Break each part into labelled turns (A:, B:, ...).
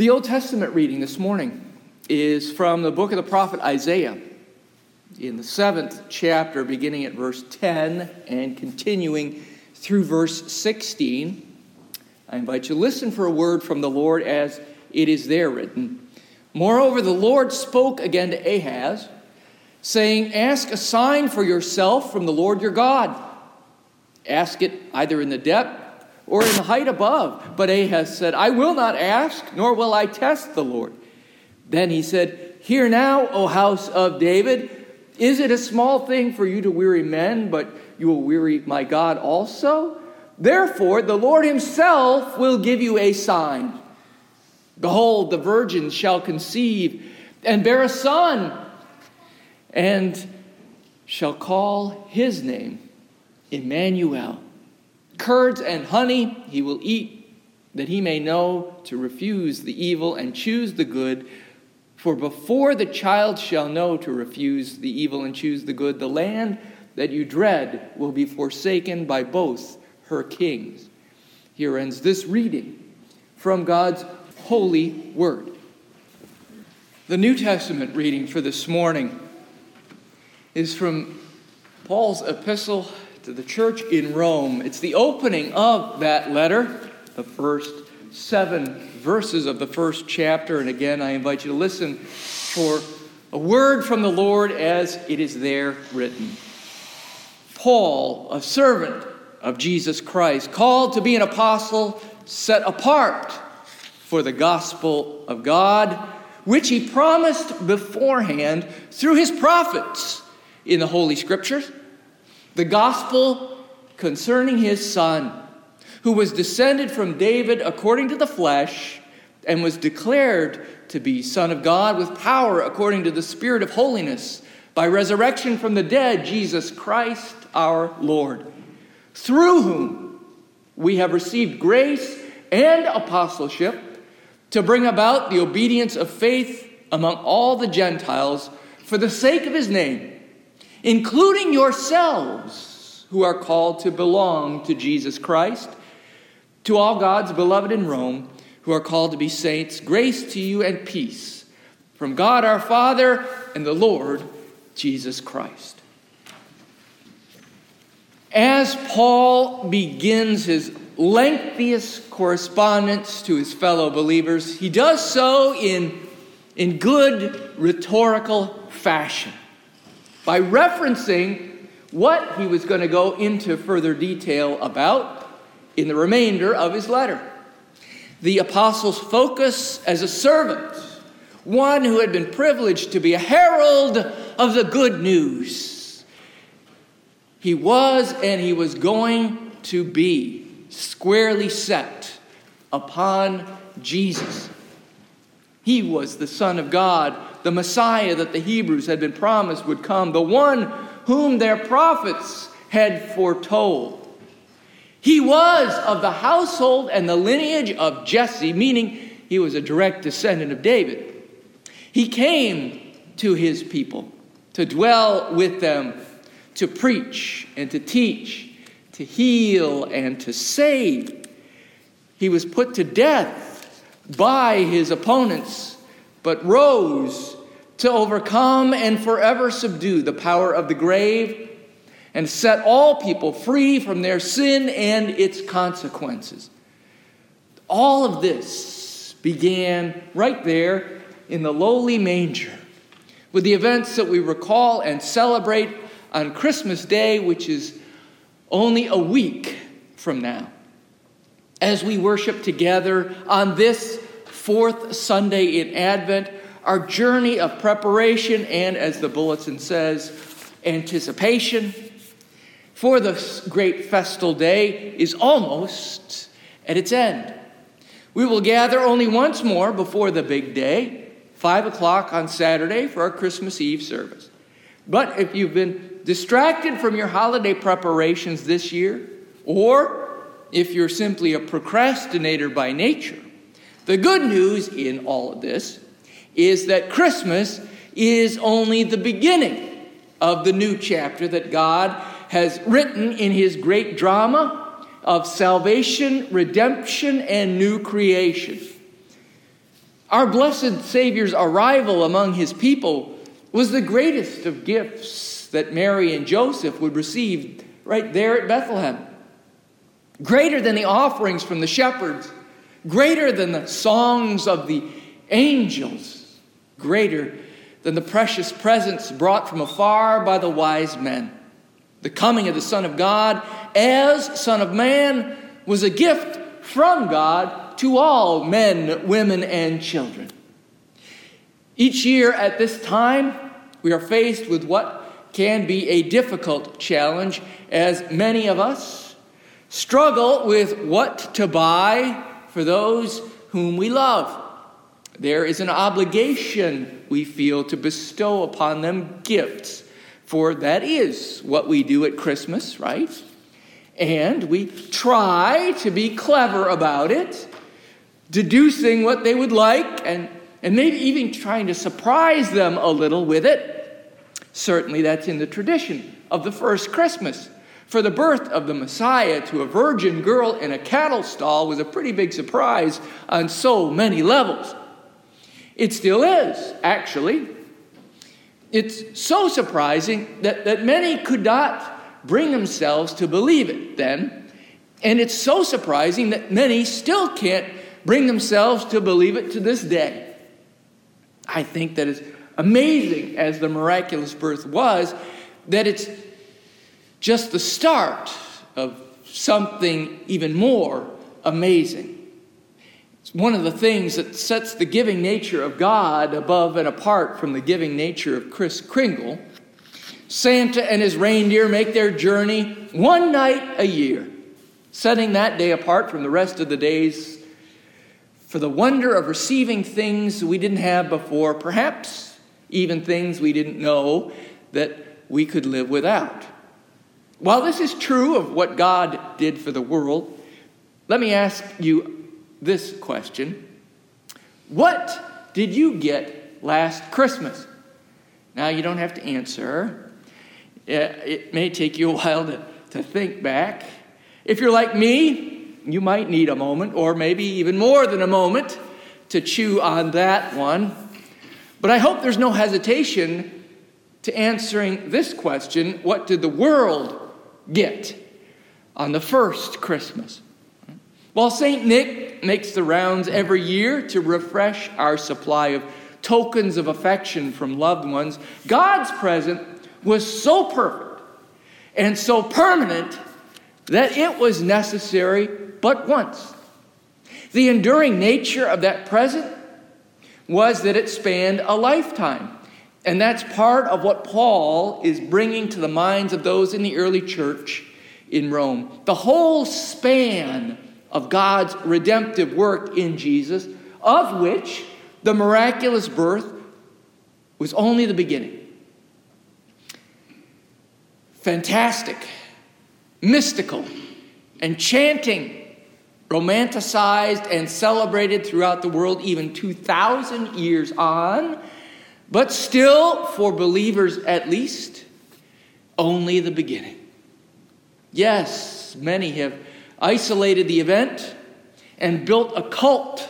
A: The Old Testament reading this morning is from the book of the prophet Isaiah in the seventh chapter, beginning at verse 10 and continuing through verse 16. I invite you to listen for a word from the Lord as it is there written. Moreover, the Lord spoke again to Ahaz, saying, Ask a sign for yourself from the Lord your God. Ask it either in the depth or in height above. But Ahaz said, I will not ask, nor will I test the Lord. Then he said, Hear now, O house of David, is it a small thing for you to weary men, but you will weary my God also? Therefore, the Lord himself will give you a sign. Behold, the virgin shall conceive and bear a son, and shall call his name Emmanuel. Curds and honey he will eat, that he may know to refuse the evil and choose the good. For before the child shall know to refuse the evil and choose the good, the land that you dread will be forsaken by both her kings. Here ends this reading from God's holy word. The New Testament reading for this morning is from Paul's epistle to the church in Rome. It's the opening of that letter, the first seven verses of the first chapter. And again, I invite you to listen for a word from the Lord as it is there written. Paul, a servant of Jesus Christ, called to be an apostle, set apart for the gospel of God, which he promised beforehand through his prophets in the Holy Scriptures, the gospel concerning his Son who was descended from David according to the flesh and was declared to be Son of God with power according to the Spirit of holiness by resurrection from the dead, Jesus Christ our Lord, through whom we have received grace and apostleship to bring about the obedience of faith among all the Gentiles for the sake of his name, including yourselves who are called to belong to Jesus Christ to all God's beloved in Rome, who are called to be saints, grace to you and peace from God our Father and the Lord Jesus Christ. As Paul begins his lengthiest correspondence to his fellow believers, he does so in, in good rhetorical fashion by referencing what he was going to go into further detail about in the remainder of his letter. The apostle's focus as a servant, one who had been privileged to be a herald of the good news. He was and he was going to be squarely set upon Jesus. He was the Son of God, the Messiah that the Hebrews had been promised would come, the one whom their prophets had foretold. He was of the household and the lineage of Jesse, meaning he was a direct descendant of David. He came to his people to dwell with them, to preach and to teach, to heal and to save. He was put to death by his opponents, but rose to overcome and forever subdue the power of the grave and set all people free from their sin and its consequences. All of this began right there in the lowly manger with the events that we recall and celebrate on Christmas Day, which is only a week from now. As we worship together on this fourth Sunday in Advent, our journey of preparation and, as the bulletin says, anticipation for the great festal day is almost at its end. We will gather only once more before the big day, 5 o'clock on Saturday, for our Christmas Eve service. But if you've been distracted from your holiday preparations this year, or if you're simply a procrastinator by nature, the good news in all of this is that Christmas is only the beginning of the new chapter that God has written in his great drama of salvation, redemption, and new creation. Our blessed Savior's arrival among his people was the greatest of gifts that Mary and Joseph would receive right there at Bethlehem. Greater than the offerings from the shepherds, greater than the songs of the angels, greater than the precious presents brought from afar by the wise men. The coming of the Son of God as Son of Man was a gift from God to all men, women, and children. Each year at this time, we are faced with what can be a difficult challenge as many of us struggle with what to buy for those whom we love. There is an obligation we feel to bestow upon them gifts, for that is what we do at Christmas, right? And we try to be clever about it, deducing what they would like and, and maybe even trying to surprise them a little with it. Certainly, that's in the tradition of the first Christmas. For the birth of the Messiah to a virgin girl in a cattle stall was a pretty big surprise on so many levels. It still is, actually. It's so surprising that, that many could not bring themselves to believe it then. And it's so surprising that many still can't bring themselves to believe it to this day. I think that is amazing as the miraculous birth was, that it's just the start of something even more amazing. It's one of the things that sets the giving nature of God above and apart from the giving nature of Kris Kringle. Santa and his reindeer make their journey one night a year, setting that day apart from the rest of the days for the wonder of receiving things we didn't have before, perhaps even things we didn't know that we could live without. While this is true of what God did for the world, let me ask you this question What did you get last Christmas? Now, you don't have to answer. It may take you a while to, to think back. If you're like me, you might need a moment, or maybe even more than a moment, to chew on that one. But I hope there's no hesitation to answering this question what did the world get on the first Christmas? While St. Nick makes the rounds every year to refresh our supply of tokens of affection from loved ones, God's present was so perfect and so permanent that it was necessary but once. The enduring nature of that present was that it spanned a lifetime. And that's part of what Paul is bringing to the minds of those in the early church in Rome. The whole span of God's redemptive work in Jesus, of which the miraculous birth was only the beginning. Fantastic, mystical, enchanting, romanticized and celebrated throughout the world even 2,000 years on, but still, for believers at least, only the beginning. Yes, many have isolated the event and built a cult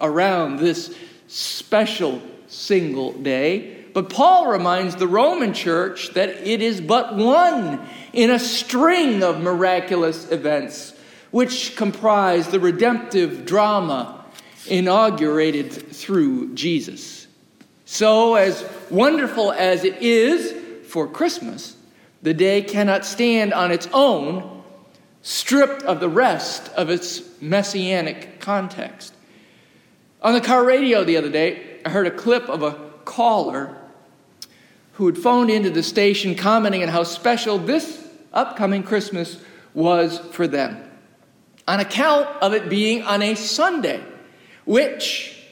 A: around this special single day. But Paul reminds the Roman church that it is but one in a string of miraculous events which comprise the redemptive drama inaugurated through Jesus. So, as wonderful as it is for Christmas, the day cannot stand on its own, stripped of the rest of its messianic context. On the car radio the other day, I heard a clip of a caller who had phoned into the station commenting on how special this upcoming Christmas was for them on account of it being on a Sunday, which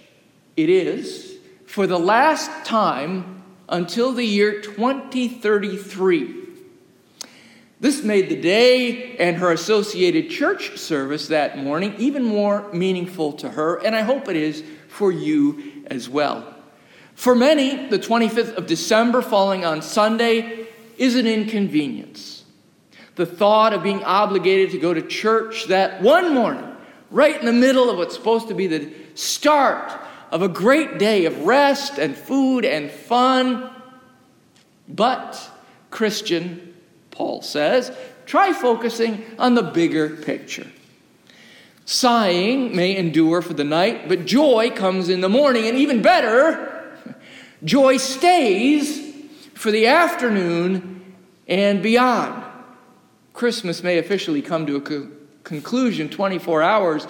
A: it is for the last time until the year 2033. This made the day and her associated church service that morning even more meaningful to her, and I hope it is for you as well. For many, the 25th of December falling on Sunday is an inconvenience the thought of being obligated to go to church that one morning, right in the middle of what's supposed to be the start of a great day of rest and food and fun. But, Christian, Paul says, try focusing on the bigger picture. Sighing may endure for the night, but joy comes in the morning, and even better, joy stays for the afternoon and beyond. Christmas may officially come to a co- conclusion 24 hours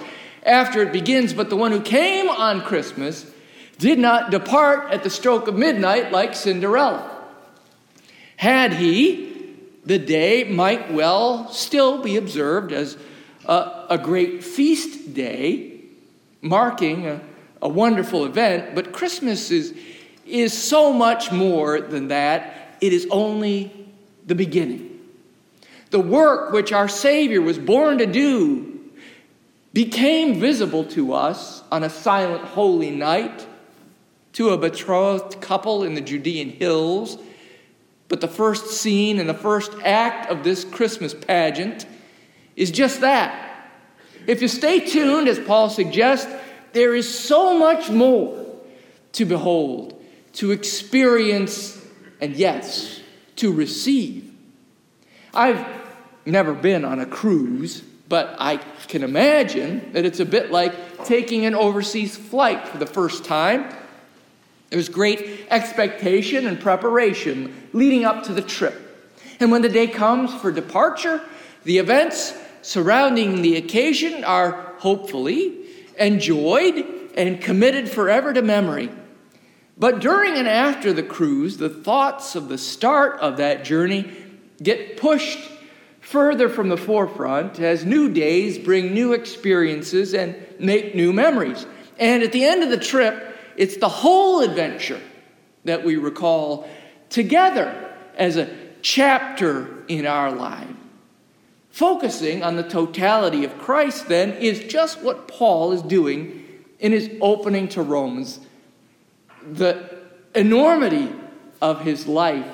A: after it begins, but the one who came on Christmas did not depart at the stroke of midnight like Cinderella. Had he, the day might well still be observed as a, a great feast day, marking a, a wonderful event, but Christmas is, is so much more than that. It is only the beginning. The work which our Savior was born to do became visible to us on a silent holy night to a betrothed couple in the Judean hills. But the first scene and the first act of this Christmas pageant is just that. If you stay tuned, as Paul suggests, there is so much more to behold, to experience, and yes, to receive. I've never been on a cruise, but I can imagine that it's a bit like taking an overseas flight for the first time. There's great expectation and preparation leading up to the trip. And when the day comes for departure, the events surrounding the occasion are hopefully enjoyed and committed forever to memory. But during and after the cruise, the thoughts of the start of that journey get pushed further from the forefront as new days bring new experiences and make new memories. And at the end of the trip, it's the whole adventure that we recall together as a chapter in our life. Focusing on the totality of Christ, then, is just what Paul is doing in his opening to Romans. The enormity of his life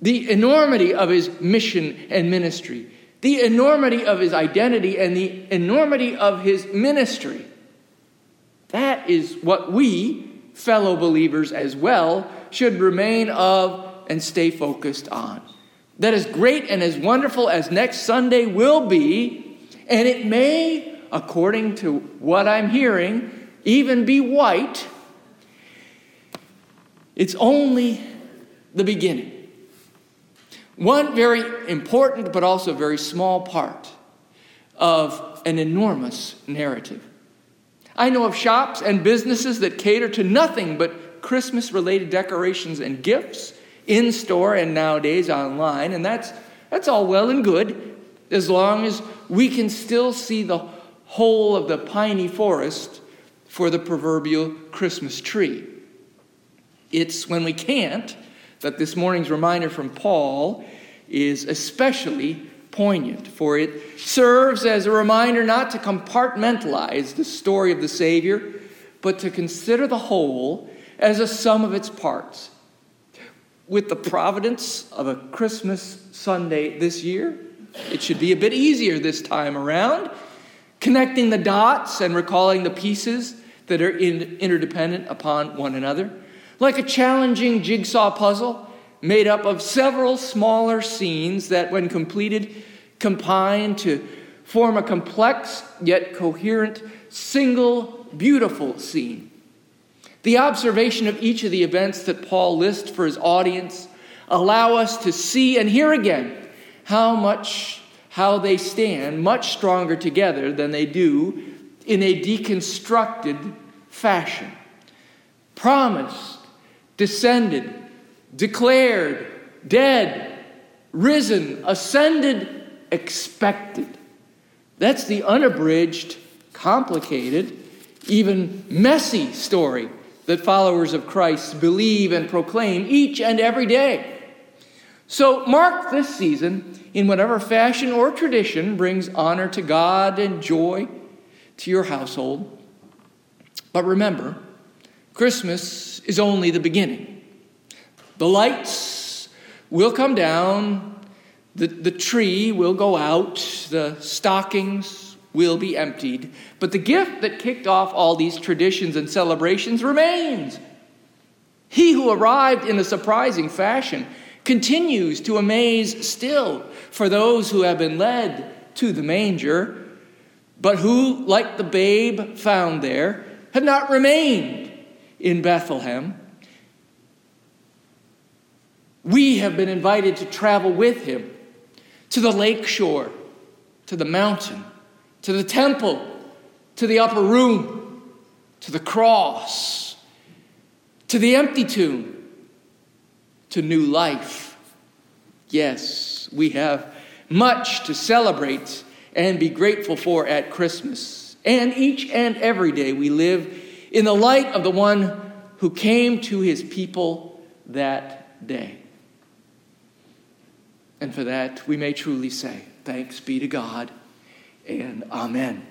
A: the enormity of his mission and ministry, the enormity of his identity, and the enormity of his ministry. That is what we, fellow believers as well, should remain of and stay focused on. That is great and as wonderful as next Sunday will be, and it may, according to what I'm hearing, even be white. It's only the beginning. One very important but also very small part of an enormous narrative. I know of shops and businesses that cater to nothing but Christmas related decorations and gifts in store and nowadays online, and that's, that's all well and good as long as we can still see the whole of the piney forest for the proverbial Christmas tree. It's when we can't that this morning's reminder from Paul is especially poignant, for it serves as a reminder not to compartmentalize the story of the Savior, but to consider the whole as a sum of its parts. With the providence of a Christmas Sunday this year, it should be a bit easier this time around, connecting the dots and recalling the pieces that are in, interdependent upon one another. Like a challenging jigsaw puzzle, made up of several smaller scenes that, when completed, combine to form a complex yet coherent, single, beautiful scene. The observation of each of the events that Paul lists for his audience allow us to see and hear again how much how they stand much stronger together than they do in a deconstructed fashion. Promised, descended, declared, dead, risen, ascended, expected. That's the unabridged, complicated, even messy story that followers of Christ believe and proclaim each and every day. So mark this season in whatever fashion or tradition brings honor to God and joy to your household. But remember, Christmas is only the beginning. The lights will come down, the, the tree will go out, the stockings will be emptied, but the gift that kicked off all these traditions and celebrations remains. He who arrived in a surprising fashion continues to amaze still for those who have been led to the manger, but who, like the babe found there, have not remained in Bethlehem. We have been invited to travel with him to the lake shore, to the mountain, to the temple, to the upper room, to the cross, to the empty tomb, to new life. Yes, we have much to celebrate and be grateful for at Christmas. And each and every day we live in the light of the one who came to his people that day. And for that, we may truly say, Thanks be to God and Amen.